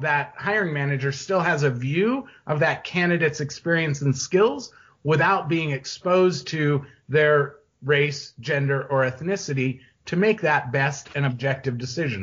that hiring manager still has a view of that candidate's experience and skills without being exposed to their race, gender, or ethnicity to make that best and objective decision.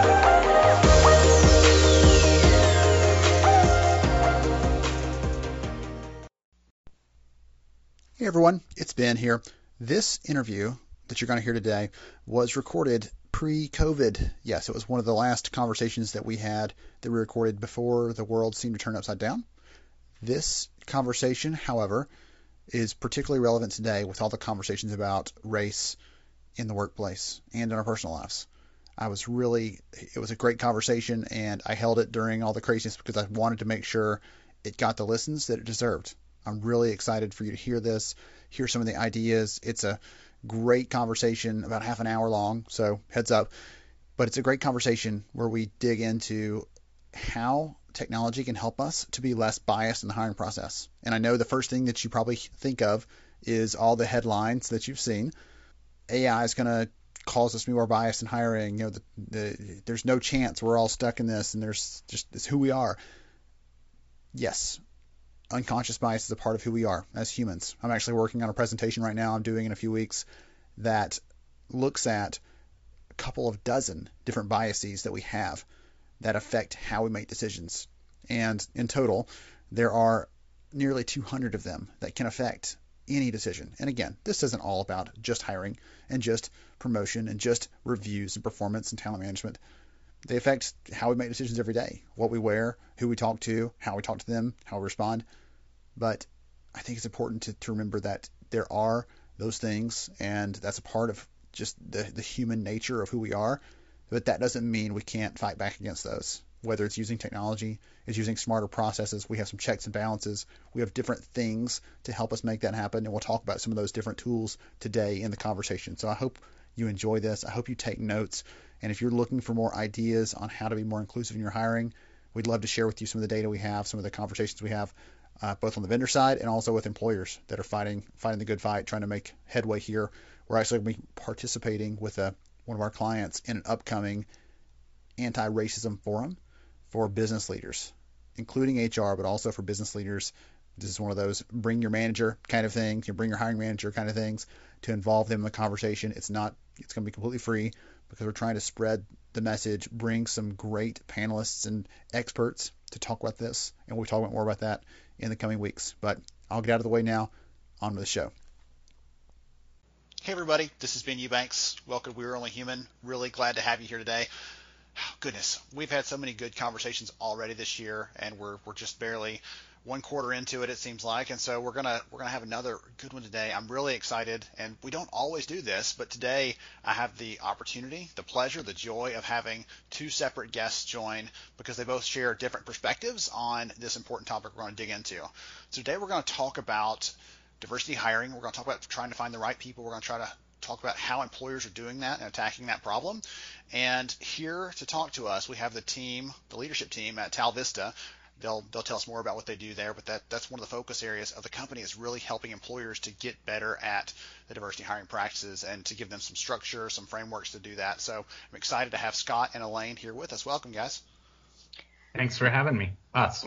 Hey everyone, it's Ben here. This interview that you're going to hear today was recorded pre COVID. Yes, it was one of the last conversations that we had that we recorded before the world seemed to turn upside down. This conversation, however, is particularly relevant today with all the conversations about race in the workplace and in our personal lives. I was really, it was a great conversation, and I held it during all the craziness because I wanted to make sure it got the listens that it deserved. I'm really excited for you to hear this, hear some of the ideas. It's a great conversation, about half an hour long, so heads up. But it's a great conversation where we dig into how technology can help us to be less biased in the hiring process. And I know the first thing that you probably think of is all the headlines that you've seen. AI is going to cause us to be more biased in hiring. You know, the, the, there's no chance we're all stuck in this, and there's just it's who we are. Yes, unconscious bias is a part of who we are as humans. I'm actually working on a presentation right now, I'm doing in a few weeks, that looks at a couple of dozen different biases that we have that affect how we make decisions. And in total, there are nearly 200 of them that can affect any decision. And again, this isn't all about just hiring and just promotion and just reviews and performance and talent management. They affect how we make decisions every day, what we wear, who we talk to, how we talk to them, how we respond. But I think it's important to, to remember that there are those things, and that's a part of just the, the human nature of who we are. But that doesn't mean we can't fight back against those. Whether it's using technology, it's using smarter processes, we have some checks and balances, we have different things to help us make that happen, and we'll talk about some of those different tools today in the conversation. So I hope you enjoy this. I hope you take notes. And if you're looking for more ideas on how to be more inclusive in your hiring, we'd love to share with you some of the data we have, some of the conversations we have uh, both on the vendor side and also with employers that are fighting fighting the good fight, trying to make headway here. We're actually going to be participating with a, uh, one of our clients in an upcoming anti-racism forum for business leaders, including HR, but also for business leaders. This is one of those bring your manager kind of things, you bring your hiring manager kind of things to involve them in the conversation. It's not it's going to be completely free because we're trying to spread the message, bring some great panelists and experts to talk about this, and we'll talk more about that in the coming weeks. But I'll get out of the way now. On with the show. Hey everybody, this has been Eubanks. Welcome We're Only Human. Really glad to have you here today. Goodness, we've had so many good conversations already this year, and we're we're just barely one quarter into it, it seems like, and so we're gonna we're gonna have another good one today. I'm really excited, and we don't always do this, but today I have the opportunity, the pleasure, the joy of having two separate guests join because they both share different perspectives on this important topic we're going to dig into. So today we're going to talk about diversity hiring. We're going to talk about trying to find the right people. We're going to try to talk about how employers are doing that and attacking that problem. And here to talk to us, we have the team, the leadership team at Talvista they'll they'll tell us more about what they do there. But that that's one of the focus areas of the company is really helping employers to get better at the diversity hiring practices and to give them some structure, some frameworks to do that. So I'm excited to have Scott and Elaine here with us. Welcome, guys. Thanks for having me. Us.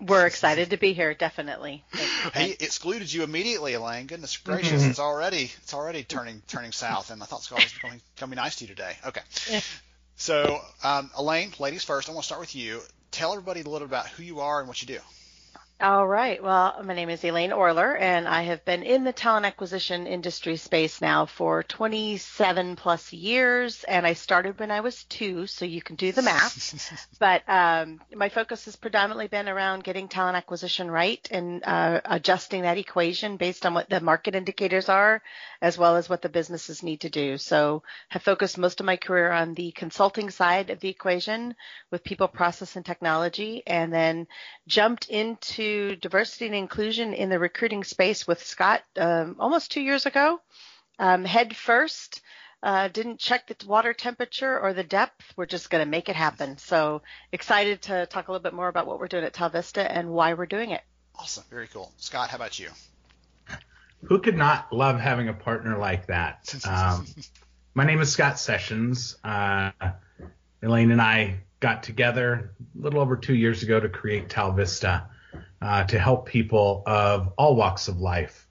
We're excited to be here, definitely. Hey, excluded you immediately, Elaine. Goodness gracious, mm-hmm. it's already it's already turning turning south, and I thought Scott was going to be nice to you today. Okay. So, um, Elaine, ladies first. I want to start with you tell everybody a little bit about who you are and what you do. All right. Well, my name is Elaine Orler, and I have been in the talent acquisition industry space now for 27 plus years. And I started when I was two, so you can do the math. but um, my focus has predominantly been around getting talent acquisition right and uh, adjusting that equation based on what the market indicators are, as well as what the businesses need to do. So, have focused most of my career on the consulting side of the equation with people, process, and technology, and then jumped into diversity and inclusion in the recruiting space with Scott um, almost two years ago. Um, head first, uh, didn't check the water temperature or the depth. We're just going to make it happen. So excited to talk a little bit more about what we're doing at Talvista and why we're doing it. Awesome. Very cool. Scott, how about you? Who could not love having a partner like that? Um, my name is Scott Sessions. Uh, Elaine and I got together a little over two years ago to create Talvista uh, to help people of all walks of life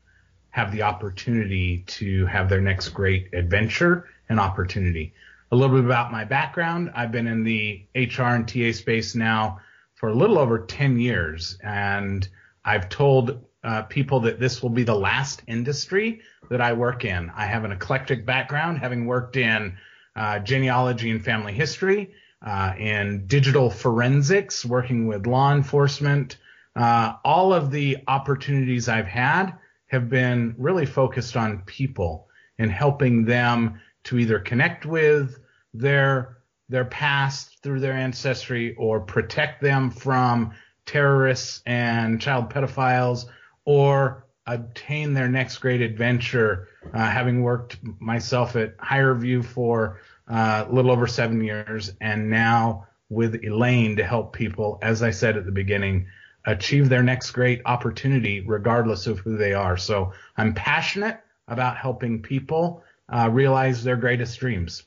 have the opportunity to have their next great adventure and opportunity. A little bit about my background. I've been in the HR and TA space now for a little over 10 years, and I've told uh, people that this will be the last industry that I work in. I have an eclectic background, having worked in uh, genealogy and family history, uh, in digital forensics, working with law enforcement, uh, all of the opportunities I've had have been really focused on people and helping them to either connect with their their past through their ancestry or protect them from terrorists and child pedophiles or obtain their next great adventure. Uh, having worked myself at HireVue for uh, a little over seven years and now with elaine to help people as i said at the beginning achieve their next great opportunity, regardless of who they are. So I'm passionate about helping people uh, realize their greatest dreams.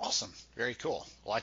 Awesome. Very cool. Well, I,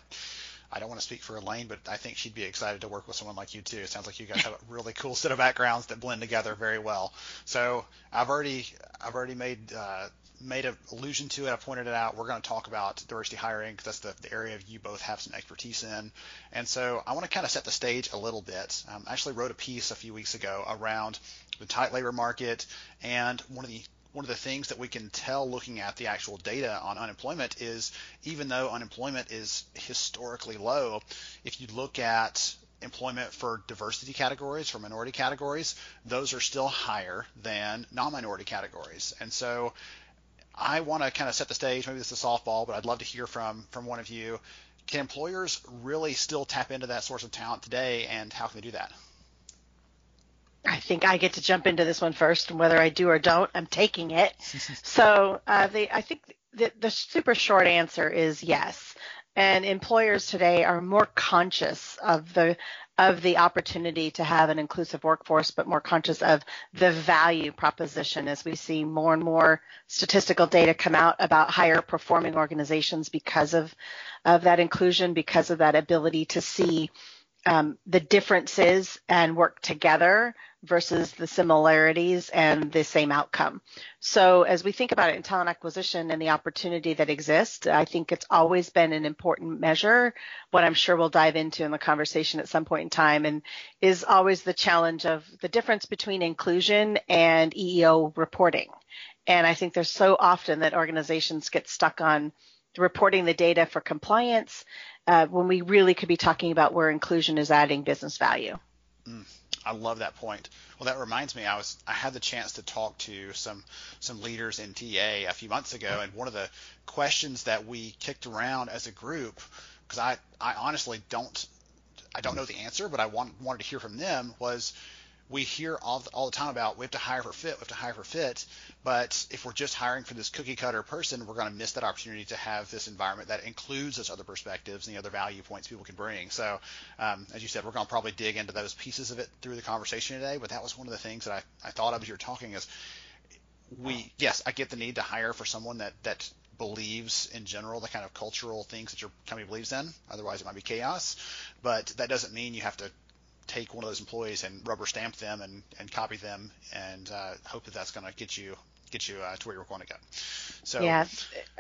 I don't want to speak for Elaine, but I think she'd be excited to work with someone like you too. It sounds like you guys have a really cool set of backgrounds that blend together very well. So I've already I've already made uh, made an allusion to it. I pointed it out. We're going to talk about diversity hiring because that's the, the, area you both have some expertise in. And so I want to kind of set the stage a little bit. Um, I actually wrote a piece a few weeks ago around the tight labor market and one of the one of the things that we can tell looking at the actual data on unemployment is even though unemployment is historically low, if you look at employment for diversity categories, for minority categories, those are still higher than non-minority categories. And so I want to kind of set the stage. Maybe this is softball, but I'd love to hear from from one of you. Can employers really still tap into that source of talent today, and how can they do that? I think I get to jump into this one first, and whether I do or don't, I'm taking it. so uh, the, I think the, the super short answer is yes. And employers today are more conscious of the of the opportunity to have an inclusive workforce, but more conscious of the value proposition as we see more and more statistical data come out about higher performing organizations because of, of that inclusion, because of that ability to see um, the differences and work together versus the similarities and the same outcome. So as we think about it in talent acquisition and the opportunity that exists, I think it's always been an important measure. What I'm sure we'll dive into in the conversation at some point in time and is always the challenge of the difference between inclusion and EEO reporting. And I think there's so often that organizations get stuck on reporting the data for compliance uh, when we really could be talking about where inclusion is adding business value. Mm. I love that point. Well, that reminds me, I was I had the chance to talk to some some leaders in TA a few months ago, and one of the questions that we kicked around as a group, because I I honestly don't I don't know the answer, but I want, wanted to hear from them was we hear all, all the time about we have to hire for fit, we have to hire for fit. But if we're just hiring for this cookie cutter person, we're going to miss that opportunity to have this environment that includes those other perspectives and the other value points people can bring. So, um, as you said, we're going to probably dig into those pieces of it through the conversation today. But that was one of the things that I, I thought of as you were talking is we, yes, I get the need to hire for someone that, that believes in general the kind of cultural things that your company believes in. Otherwise, it might be chaos. But that doesn't mean you have to take one of those employees and rubber stamp them and, and copy them and uh, hope that that's going to get you get you uh, to where you're going to go. So yeah,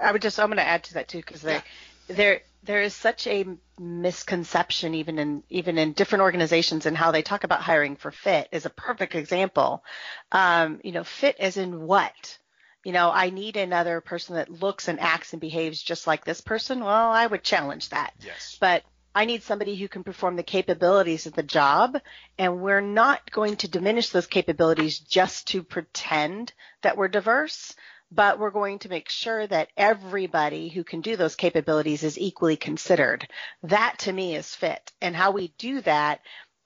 I would just I'm going to add to that too because yeah. there there is such a misconception even in even in different organizations and how they talk about hiring for fit is a perfect example. Um, you know, fit as in what? You know, I need another person that looks and acts and behaves just like this person. Well, I would challenge that. Yes. But I need somebody who can perform the capabilities of the job, and we're not going to diminish those capabilities just to pretend that we're diverse but we're going to make sure that everybody who can do those capabilities is equally considered. That to me is fit. And how we do that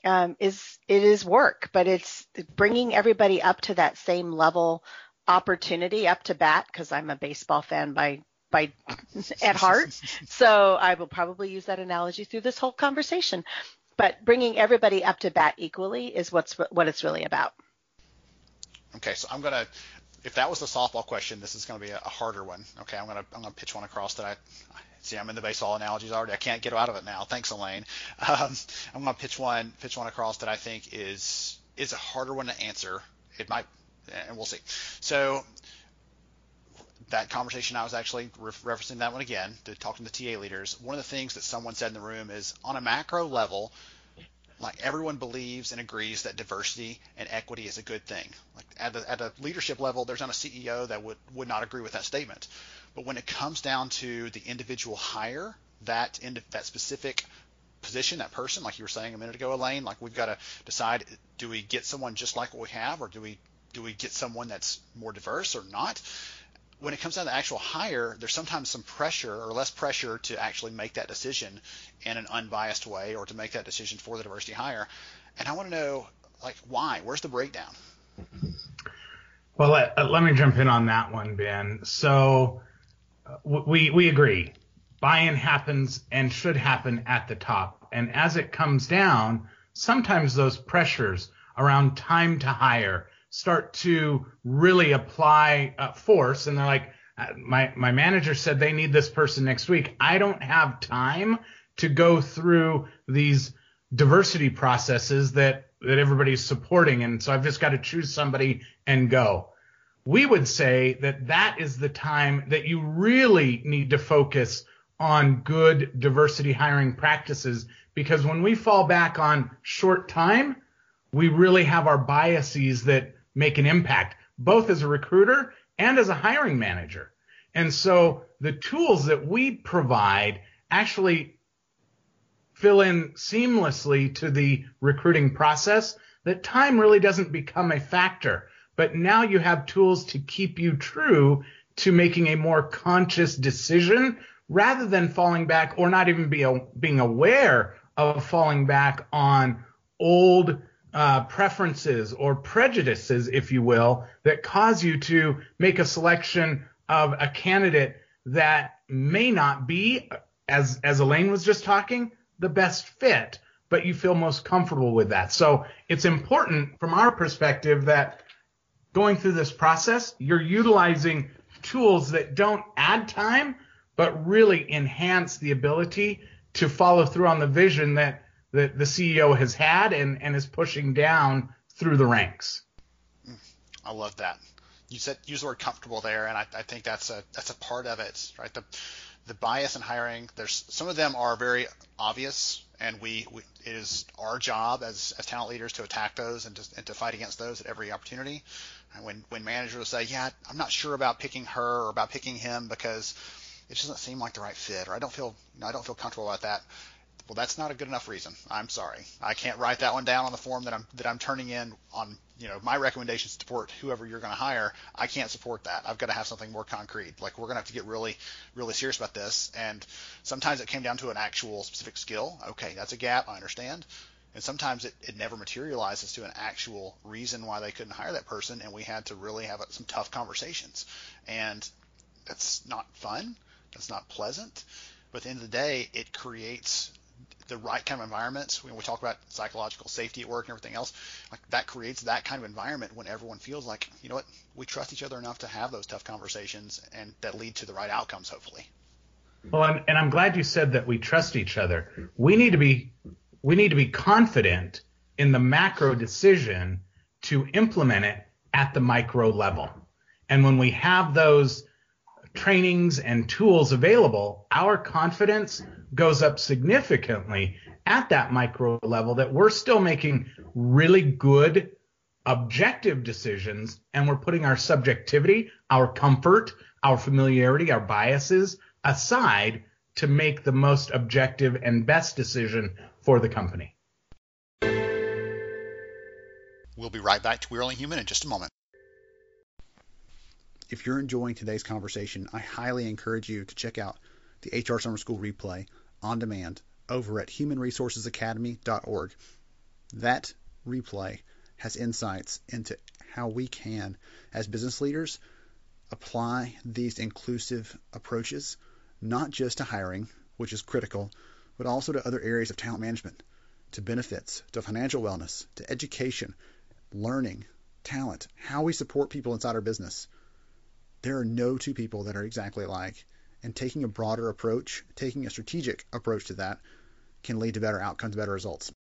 um, is it is work, but it's bringing everybody up to that same level opportunity up to bat because I'm a baseball fan by by at heart. So I will probably use that analogy through this whole conversation. But bringing everybody up to bat equally is what's what it's really about. Okay, so I'm gonna if that was the softball question, this is to be a, harder one. Okay, I'm to I'm to pitch one across that I see. I'm in the baseball analogies already. I can't get out of it now. Thanks, Elaine. Um, I'm to pitch one pitch one across that I think is is a harder one to answer. It might, and we'll see. So that conversation, I was actually re- referencing that one again to talking to the TA leaders. One of the things that someone said in the room is on a macro level, like everyone believes and agrees that diversity and equity is a good thing. Like at a, at a leadership level, there's not a CEO that would, would not agree with that statement. But when it comes down to the individual hire, that in, that specific position, that person, like you were saying a minute ago, Elaine, like we've got to decide: do we get someone just like what we have, or do we do we get someone that's more diverse or not? When it comes down to actual hire, there's sometimes some pressure or less pressure to actually make that decision in an unbiased way or to make that decision for the diversity hire. And I want to know, like, why? Where's the breakdown? Well, let, uh, let me jump in on that one, Ben. So uh, we we agree. Buy-in happens and should happen at the top, and as it comes down, sometimes those pressures around time to hire start to really apply uh, force and they're like uh, my my manager said they need this person next week. I don't have time to go through these diversity processes that that everybody's supporting and so i've just got to choose somebody and go. We would say that that is the time that you really need to focus on good diversity hiring practices because when we fall back on short time we really have our biases that make an impact, both as a recruiter and as a hiring manager. And so the tools that we provide actually fill in seamlessly to the recruiting process that time really doesn't become a factor. But now you have tools to keep you true to making a more conscious decision rather than falling back or not even be a, being aware of falling back on old uh, preferences or prejudices, if you will, that cause you to make a selection of a candidate that may not be, as as Elaine was just talking, the best fit, but you feel most comfortable with that. So it's important from our perspective that going through this process, you're utilizing tools that don't add time, but really enhance the ability to follow through on the vision that that the CEO has had and, and is pushing down through the ranks. I love that. You said use the word comfortable there, and I, I think that's a that's a part of it, right? The the bias in hiring. There's some of them are very obvious, and we, we it is our job as, as talent leaders to attack those and to, and to fight against those at every opportunity. And when when managers say, yeah, I'm not sure about picking her or about picking him because it doesn't seem like the right fit, or I don't feel you know, I don't feel comfortable about that well, that's not a good enough reason. I'm sorry. I can't write that one down on the form that I'm that I'm turning in on you know my recommendations to support whoever you're going to hire. I can't support that. I've got to have something more concrete. Like we're going to have to get really really serious about this. And sometimes it came down to an actual specific skill. Okay, that's a gap. I understand. And sometimes it, it never materializes to an actual reason why they couldn't hire that person, and we had to really have some tough conversations. And that's not fun. That's not pleasant. But at the end of the day, it creates the right kind of environment, when we talk about psychological safety at work and everything else, like that creates that kind of environment when everyone feels like, you know what, we trust each other enough to have those tough conversations and that lead to the right outcomes, hopefully. Well, and I'm glad you said that we trust each other. We need to be we need to be confident in the macro decision to implement it at the micro level. And when we have those trainings and tools available, our confidence goes up significantly at that micro level that we're still making really good objective decisions and we're putting our subjectivity, our comfort, our familiarity, our biases aside to make the most objective and best decision for the company. We'll be right back to We're Only Human in just a moment. If you're enjoying today's conversation, I highly encourage you to check out the HR Summer School replay on demand over at humanresourcesacademy.org. That replay has insights into how we can, as business leaders, apply these inclusive approaches, not just to hiring, which is critical, but also to other areas of talent management, to benefits, to financial wellness, to education, learning, talent, how we support people inside our business there are no two people that are exactly alike. And taking a broader approach, taking a strategic approach to that, can lead to better outcomes, better results.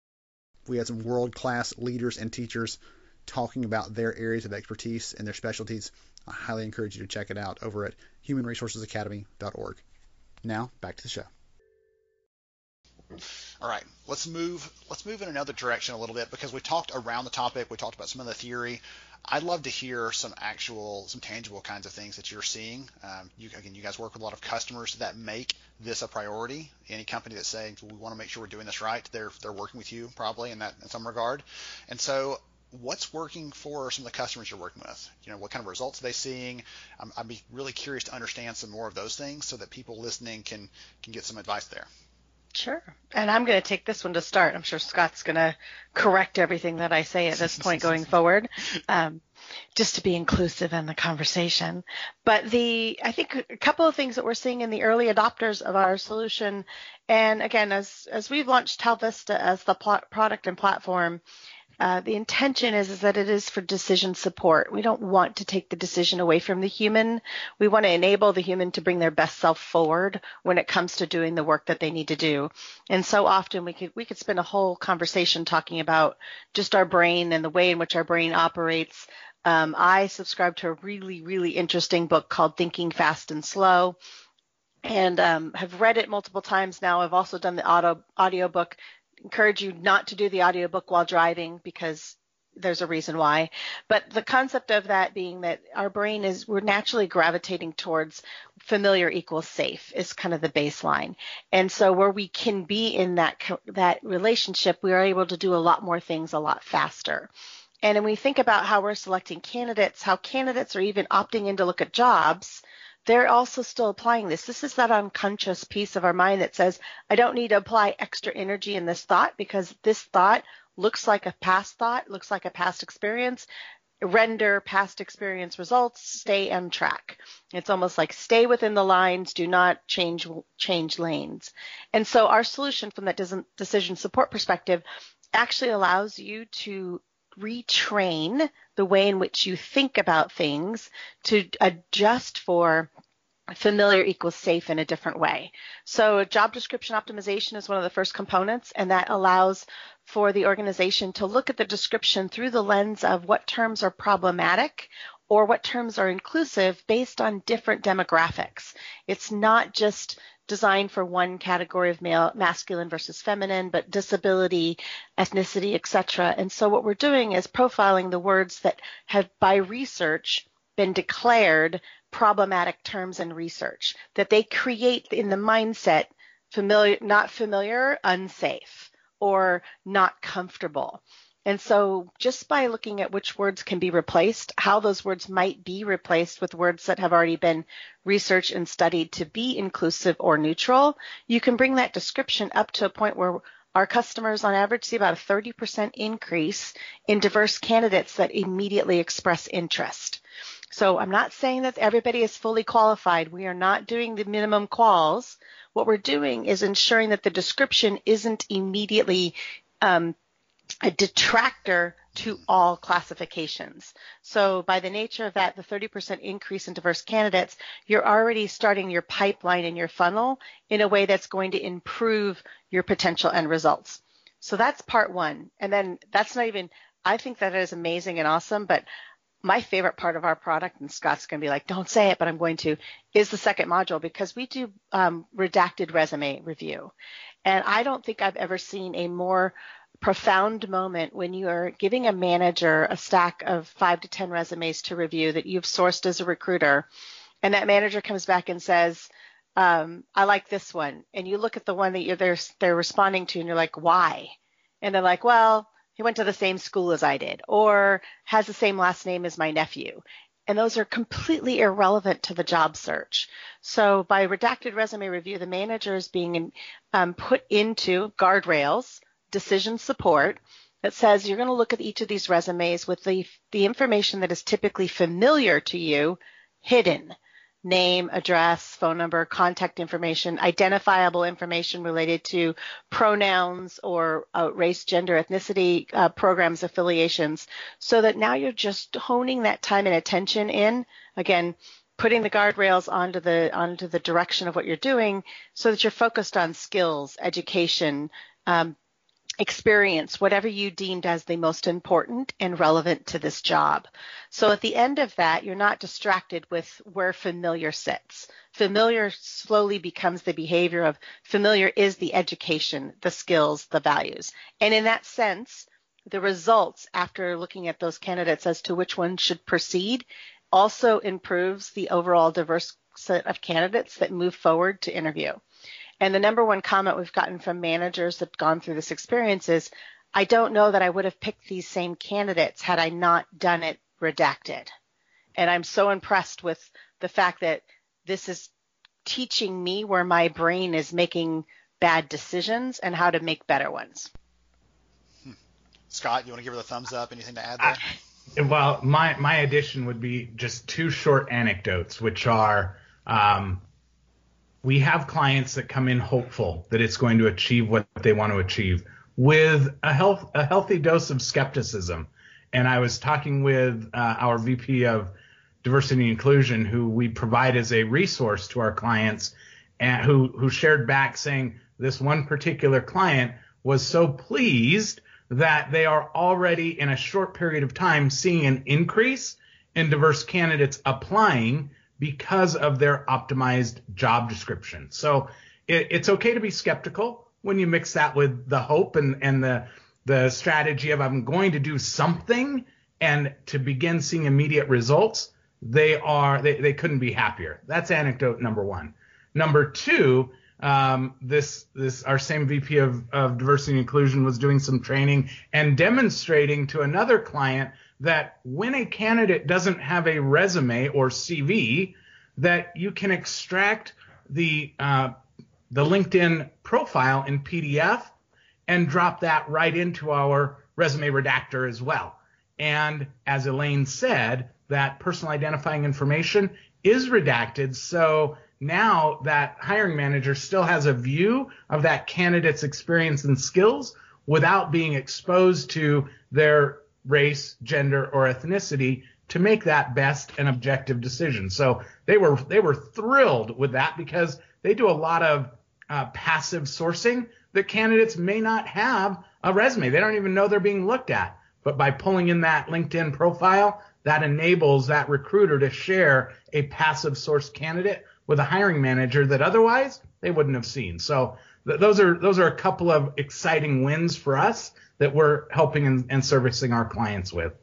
We had some world class leaders and teachers talking about their areas of expertise and their specialties. I highly encourage you to check it out over at humanresourcesacademy.org. Now, back to the show. All right, let's move. Let's move in another direction a little bit because we talked around the topic. We talked about some of the theory. I'd love to hear some actual, some tangible kinds of things that you're seeing. Um, you, again, you guys work with a lot of customers that make this a priority. Any company that's saying we want to make sure we're doing this right, they're they're working with you probably in that in some regard. And so, what's working for some of the customers you're working with? You know, what kind of results are they seeing? Um, I'd be really curious to understand some more of those things so that people listening can can get some advice there. Sure. And I'm going to take this one to start. I'm sure Scott's going to correct everything that I say at this point going forward, um, just to be inclusive in the conversation. But the, I think a couple of things that we're seeing in the early adopters of our solution, and again, as as we've launched Talvista as the pl- product and platform, uh, the intention is, is that it is for decision support. We don't want to take the decision away from the human. We want to enable the human to bring their best self forward when it comes to doing the work that they need to do. And so often we could we could spend a whole conversation talking about just our brain and the way in which our brain operates. Um, I subscribe to a really really interesting book called Thinking Fast and Slow and um, have read it multiple times now. I've also done the auto audio book encourage you not to do the audiobook while driving because there's a reason why. But the concept of that being that our brain is, we're naturally gravitating towards familiar equals safe is kind of the baseline. And so where we can be in that, that relationship, we are able to do a lot more things a lot faster. And when we think about how we're selecting candidates, how candidates are even opting in to look at jobs, they're also still applying this. This is that unconscious piece of our mind that says, I don't need to apply extra energy in this thought because this thought looks like a past thought, looks like a past experience. Render past experience results, stay on track. It's almost like stay within the lines, do not change change lanes. And so our solution from that decision support perspective actually allows you to retrain the way in which you think about things to adjust for familiar equals safe in a different way. So job description optimization is one of the first components and that allows for the organization to look at the description through the lens of what terms are problematic or what terms are inclusive based on different demographics. It's not just designed for one category of male, masculine versus feminine, but disability, ethnicity, etc. And so what we're doing is profiling the words that have by research been declared problematic terms in research that they create in the mindset familiar not familiar unsafe or not comfortable and so just by looking at which words can be replaced, how those words might be replaced with words that have already been researched and studied to be inclusive or neutral, you can bring that description up to a point where our customers on average see about a 30% increase in diverse candidates that immediately express interest. So I'm not saying that everybody is fully qualified. We are not doing the minimum quals. What we're doing is ensuring that the description isn't immediately um, a detractor to all classifications. So by the nature of that, the 30% increase in diverse candidates, you're already starting your pipeline and your funnel in a way that's going to improve your potential end results. So that's part one. And then that's not even, I think that is amazing and awesome, but my favorite part of our product, and Scott's going to be like, don't say it, but I'm going to, is the second module because we do um, redacted resume review. And I don't think I've ever seen a more profound moment when you are giving a manager a stack of five to 10 resumes to review that you've sourced as a recruiter. And that manager comes back and says, um, I like this one. And you look at the one that you're, they're, they're responding to and you're like, why? And they're like, well, he went to the same school as I did, or has the same last name as my nephew. And those are completely irrelevant to the job search. So by redacted resume review, the manager is being um, put into guardrails, decision support that says you're going to look at each of these resumes with the, the information that is typically familiar to you hidden name, address, phone number, contact information, identifiable information related to pronouns or uh, race, gender, ethnicity, uh, programs, affiliations, so that now you're just honing that time and attention in. Again, putting the guardrails onto the onto the direction of what you're doing, so that you're focused on skills, education, um, experience, whatever you deemed as the most important and relevant to this job. So at the end of that, you're not distracted with where familiar sits. Familiar slowly becomes the behavior of familiar is the education, the skills, the values. And in that sense, the results after looking at those candidates as to which one should proceed also improves the overall diverse set of candidates that move forward to interview. And the number one comment we've gotten from managers that have gone through this experience is, I don't know that I would have picked these same candidates had I not done it redacted. And I'm so impressed with the fact that this is teaching me where my brain is making bad decisions and how to make better ones. Hmm. Scott, you want to give her the thumbs up? Anything to add there? I, well, my my addition would be just two short anecdotes, which are um, we have clients that come in hopeful that it's going to achieve what they want to achieve with a health a healthy dose of skepticism. And I was talking with uh, our VP of diversity and inclusion, who we provide as a resource to our clients, and who who shared back saying this one particular client was so pleased that they are already in a short period of time seeing an increase in diverse candidates applying because of their optimized job description. So it, it's okay to be skeptical when you mix that with the hope and, and the, the strategy of I'm going to do something and to begin seeing immediate results. They are, they, they couldn't be happier. That's anecdote number one. Number two, um, this this our same VP of, of diversity and inclusion was doing some training and demonstrating to another client that when a candidate doesn't have a resume or CV, that you can extract the uh, the LinkedIn profile in PDF and drop that right into our resume redactor as well. And as Elaine said, that personal identifying information is redacted. So now that hiring manager still has a view of that candidate's experience and skills without being exposed to their race, gender, or ethnicity to make that best and objective decision. So they were they were thrilled with that because they do a lot of uh, passive sourcing that candidates may not have a resume. They don't even know they're being looked at. But by pulling in that LinkedIn profile, that enables that recruiter to share a passive source candidate with a hiring manager that otherwise they wouldn't have seen. So th- those are those are a couple of exciting wins for us that we're helping and, and servicing our clients with.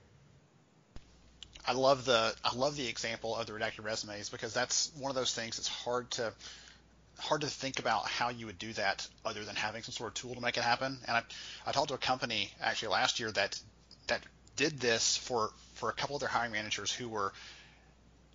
I love the I love the example of the redacted resumes because that's one of those things that's hard to hard to think about how you would do that other than having some sort of tool to make it happen. And I, I talked to a company actually last year that that did this for for a couple of their hiring managers who were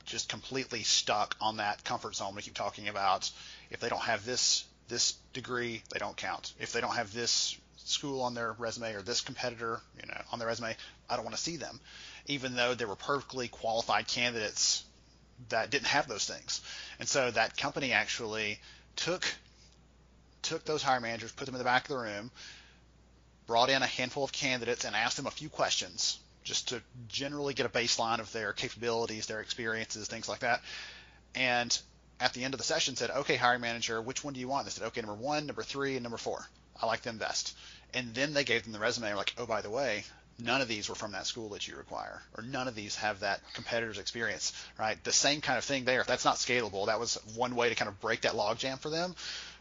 just completely stuck on that comfort zone we keep talking about. If they don't have this this degree, they don't count. If they don't have this school on their resume or this competitor, you know, on their resume, I don't want to see them, even though they were perfectly qualified candidates that didn't have those things. And so that company actually took took those hiring managers, put them in the back of the room, brought in a handful of candidates, and asked them a few questions just to generally get a baseline of their capabilities, their experiences, things like that. And at the end of the session said, okay, hiring manager, which one do you want? They said, okay, number one, number three, and number four. I like them best. And then they gave them the resume. They're Like, oh, by the way, none of these were from that school that you require, or none of these have that competitor's experience, right? The same kind of thing there. That's not scalable. That was one way to kind of break that logjam for them.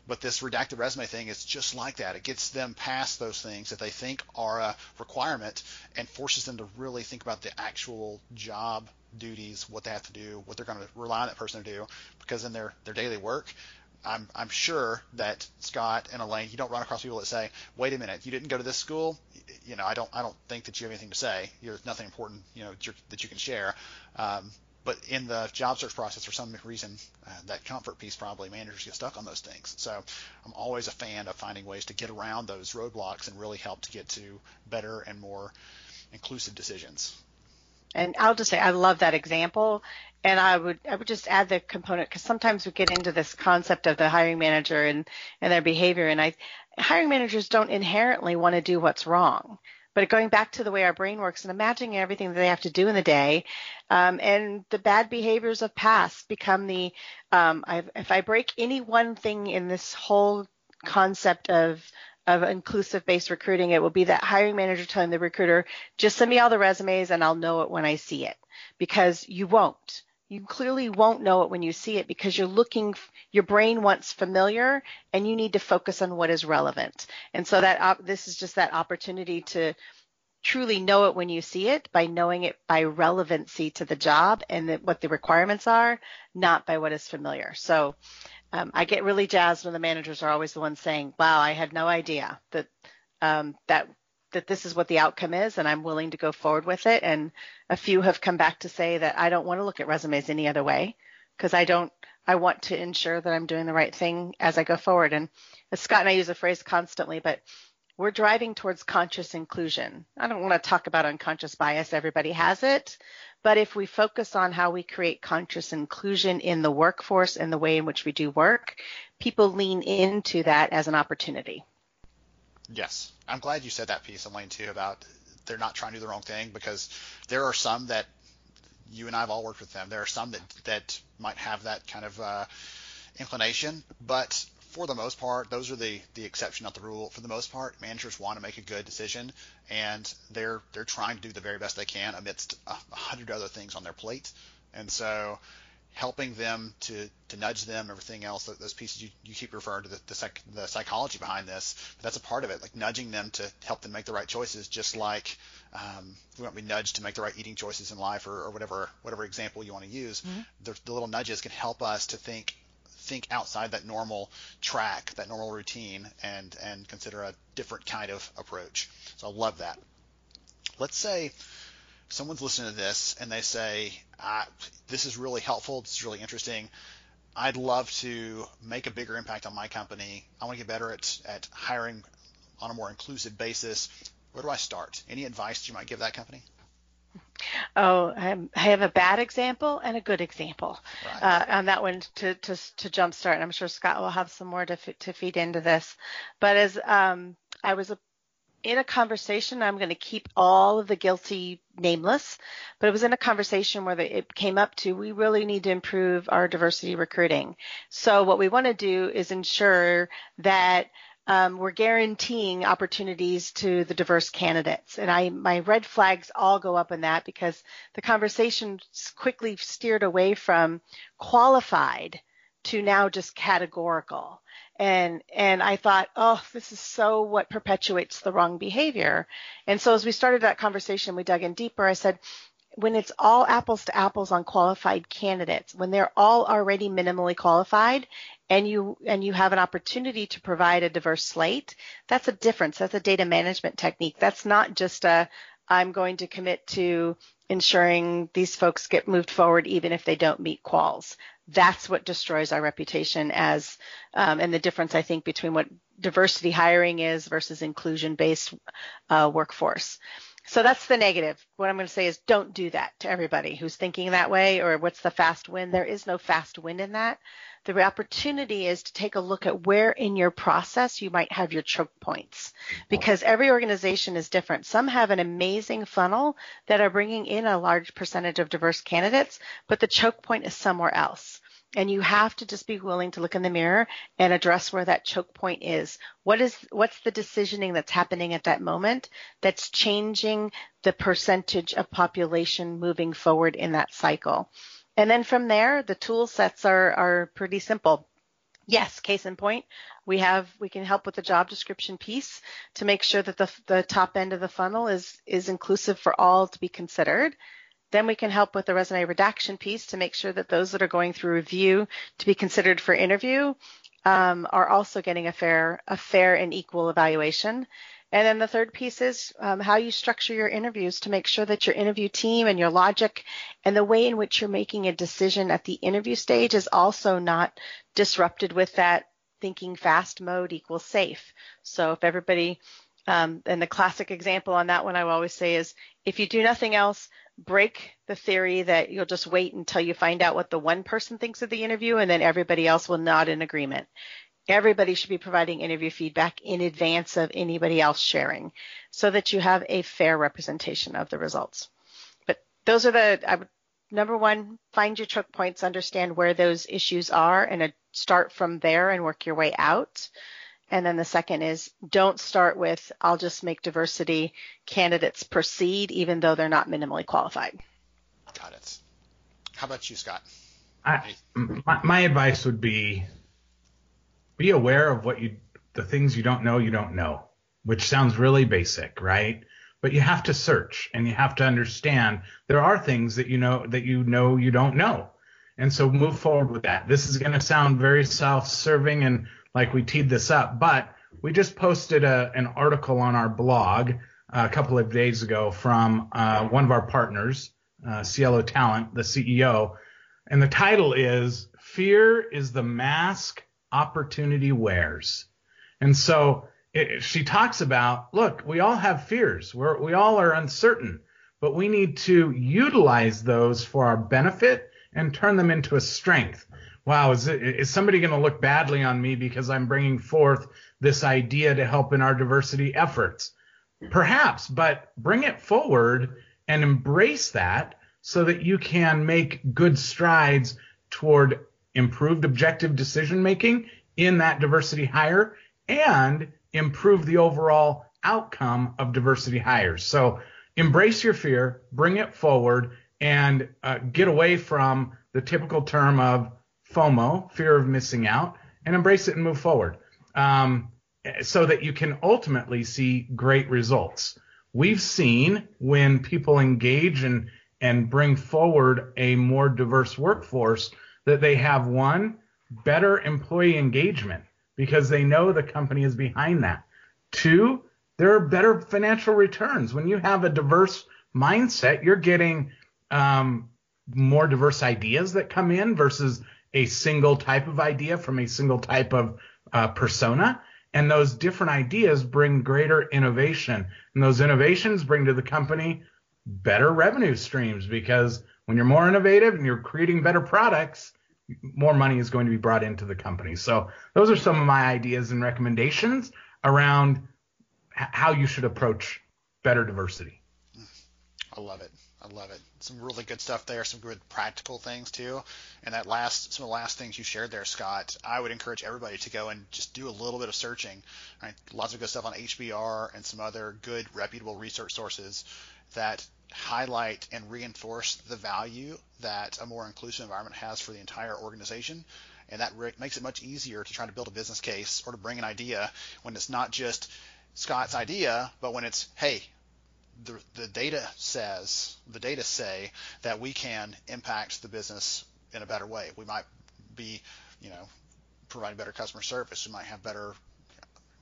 But this redacted resume thing is just like that. It gets them past those things that they think are a requirement and forces them to really think about the actual job duties, what they have to do, what they're going to rely on that person to do, because in their, their daily work, I'm, I'm sure that Scott and Elaine, you don't run across people that say, "Wait a minute, you didn't go to this school. You know, I don't, I don't think that you have anything to say. There's nothing important, you know, that you can share." Um, but in the job search process, for some reason, uh, that comfort piece probably managers get stuck on those things. So I'm always a fan of finding ways to get around those roadblocks and really help to get to better and more inclusive decisions. And I'll just say I love that example, and I would I would just add the component because sometimes we get into this concept of the hiring manager and and their behavior, and I hiring managers don't inherently want to do what's wrong. But going back to the way our brain works and imagining everything that they have to do in the day, um, and the bad behaviors of past become the, um, if I break any one thing in this whole concept of of inclusive based recruiting, it will be that hiring manager telling the recruiter, just send me all the resumes and I'll know it when I see it. Because you won't. You clearly won't know it when you see it because you're looking, your brain wants familiar and you need to focus on what is relevant. And so that, this is just that opportunity to truly know it when you see it by knowing it by relevancy to the job and the, what the requirements are, not by what is familiar. So um, I get really jazzed when the managers are always the ones saying, "Wow, I had no idea that um, that that this is what the outcome is, and I'm willing to go forward with it." And a few have come back to say that I don't want to look at resumes any other way because I don't. I want to ensure that I'm doing the right thing as I go forward. And Scott and I use a phrase constantly, but we're driving towards conscious inclusion. I don't want to talk about unconscious bias, everybody has it. But if we focus on how we create conscious inclusion in the workforce and the way in which we do work, people lean into that as an opportunity. Yes. I'm glad you said that piece, Elaine, too, about they're not trying to do the wrong thing because there are some that you and I have all worked with them. There are some that, that might have that kind of uh, inclination, but for the most part, those are the the exception, not the rule. For the most part, managers want to make a good decision, and they're they're trying to do the very best they can amidst a hundred other things on their plate. And so, helping them to to nudge them, everything else, those pieces you, you keep referring to the the, psych, the psychology behind this. but that's a part of it, like nudging them to help them make the right choices, just like um, we want to be nudged to make the right eating choices in life, or, or whatever whatever example you want to use. Mm-hmm. The, the little nudges can help us to think think outside that normal track, that normal routine, and and consider a different kind of approach. So I love that. Let's say someone's listening to this and they say, ah, "This is really helpful. This is really interesting. I'd love to make a bigger impact on my company. I want to get better at at hiring on a more inclusive basis. Where do I start? Any advice you might give that company?" Oh, I have a bad example and a good example right. Uh, on that one to to to jumpstart. And I'm sure Scott will have some more to to feed into this. But as um, I was a, in a conversation, I'm going to keep all of the guilty nameless, but it was in a conversation where the, it came up to we really need to improve our diversity recruiting. So what we want to do is ensure that um, we're guaranteeing opportunities to the diverse candidates. And I, my red flags all go up in that because the conversation quickly steered away from qualified to now just categorical. And, and I thought, oh, this is so what perpetuates the wrong behavior. And so as we started that conversation, we dug in deeper. I said, when it's all apples to apples on qualified candidates, when they're all already minimally qualified and you and you have an opportunity to provide a diverse slate, that's a difference. That's a data management technique. That's not just a I'm going to commit to ensuring these folks get moved forward even if they don't meet quals. That's what destroys our reputation as, um, and the difference I think between what diversity hiring is versus inclusion based uh, workforce. So that's the negative. What I'm going to say is don't do that to everybody who's thinking that way or what's the fast win. There is no fast win in that. The opportunity is to take a look at where in your process you might have your choke points because every organization is different. Some have an amazing funnel that are bringing in a large percentage of diverse candidates, but the choke point is somewhere else. And you have to just be willing to look in the mirror and address where that choke point is. What is what's the decisioning that's happening at that moment that's changing the percentage of population moving forward in that cycle? And then from there the tool sets are are pretty simple. Yes case in point we have we can help with the job description piece to make sure that the the top end of the funnel is is inclusive for all to be considered then we can help with the resume redaction piece to make sure that those that are going through review to be considered for interview um, are also getting a fair, a fair and equal evaluation. And then the third piece is um, how you structure your interviews to make sure that your interview team and your logic and the way in which you're making a decision at the interview stage is also not disrupted with that thinking fast mode equals safe. So if everybody, um, and the classic example on that one I always say is if you do nothing else, break the theory that you'll just wait until you find out what the one person thinks of the interview and then everybody else will nod in agreement. Everybody should be providing interview feedback in advance of anybody else sharing so that you have a fair representation of the results. But those are the, I would, number one, find your choke points, understand where those issues are and uh, start from there and work your way out. And then the second is don't start with, I'll just make diversity candidates proceed, even though they're not minimally qualified. Got it. How about you, Scott? I, my, my advice would be be aware of what you, the things you don't know, you don't know, which sounds really basic, right? But you have to search and you have to understand there are things that you know that you know you don't know. And so move forward with that. This is going to sound very self-serving and like we teed this up, but we just posted a, an article on our blog uh, a couple of days ago from uh, one of our partners, uh, Cielo Talent, the CEO, and the title is "Fear is the Mask Opportunity Wears." And so it, she talks about, look, we all have fears. We're, we all are uncertain, but we need to utilize those for our benefit and turn them into a strength wow, is, it, is somebody going to look badly on me because I'm bringing forth this idea to help in our diversity efforts? Perhaps, but bring it forward and embrace that so that you can make good strides toward improved objective decision making in that diversity hire and improve the overall outcome of diversity hires. So embrace your fear, bring it forward, and uh, get away from the typical term of FOMO, fear of missing out, and embrace it and move forward um, so that you can ultimately see great results. We've seen when people engage and, and bring forward a more diverse workforce that they have one, better employee engagement because they know the company is behind that. Two, there are better financial returns. When you have a diverse mindset, you're getting um, more diverse ideas that come in versus a single type of idea from a single type of uh, persona. And those different ideas bring greater innovation. And those innovations bring to the company better revenue streams because when you're more innovative and you're creating better products, more money is going to be brought into the company. So those are some of my ideas and recommendations around how you should approach better diversity. I love it. I love it. Some really good stuff there. Some good practical things too. And that last, some of the last things you shared there, Scott. I would encourage everybody to go and just do a little bit of searching. Right? Lots of good stuff on HBR and some other good reputable research sources that highlight and reinforce the value that a more inclusive environment has for the entire organization. And that re- makes it much easier to try to build a business case or to bring an idea when it's not just Scott's idea, but when it's, hey, the, the data says the data say that we can impact the business in a better way. We might be, you know, providing better customer service. We might have better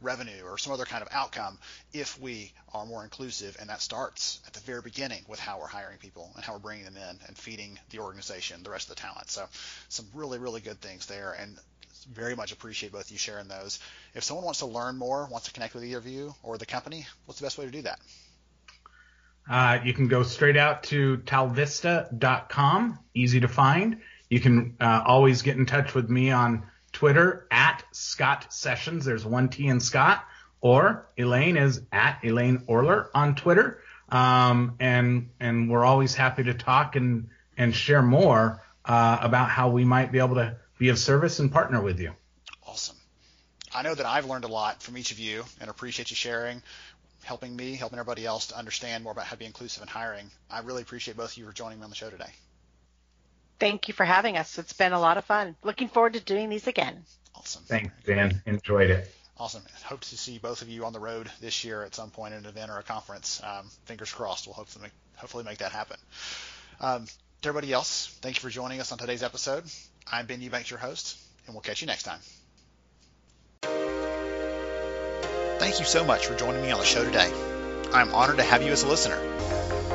revenue or some other kind of outcome if we are more inclusive. And that starts at the very beginning with how we're hiring people and how we're bringing them in and feeding the organization, the rest of the talent. So some really, really good things there. And very much appreciate both you sharing those. If someone wants to learn more, wants to connect with either of you or the company, what's the best way to do that? Uh, you can go straight out to talvista.com, easy to find. You can uh, always get in touch with me on Twitter at Scott Sessions. There's one T in Scott, or Elaine is at Elaine Orler on Twitter. Um, and and we're always happy to talk and and share more uh, about how we might be able to be of service and partner with you. Awesome. I know that I've learned a lot from each of you and appreciate you sharing, helping me, helping everybody else to understand more about how to be inclusive in hiring. I really appreciate both of you for joining me on the show today. Thank you for having us. It's been a lot of fun. Looking forward to doing these again. Awesome. Thanks, Dan. Enjoyed it. Awesome. Hope to see both of you on the road this year at some point in an event or a conference. Um, fingers crossed. We'll hopefully make, hopefully make that happen. Um, to everybody else, thank you for joining us on today's episode. I'm Ben Eubanks, your host, and we'll catch you next time. Thank you so much for joining me on the show today. I'm honored to have you as a listener.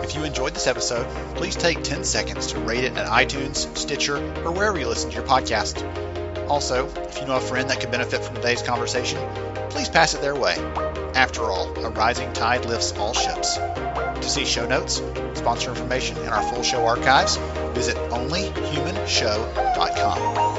If you enjoyed this episode, please take 10 seconds to rate it at iTunes, Stitcher, or wherever you listen to your podcast. Also, if you know a friend that could benefit from today's conversation, please pass it their way. After all, a rising tide lifts all ships. To see show notes, sponsor information, and our full show archives, visit onlyhumanshow.com.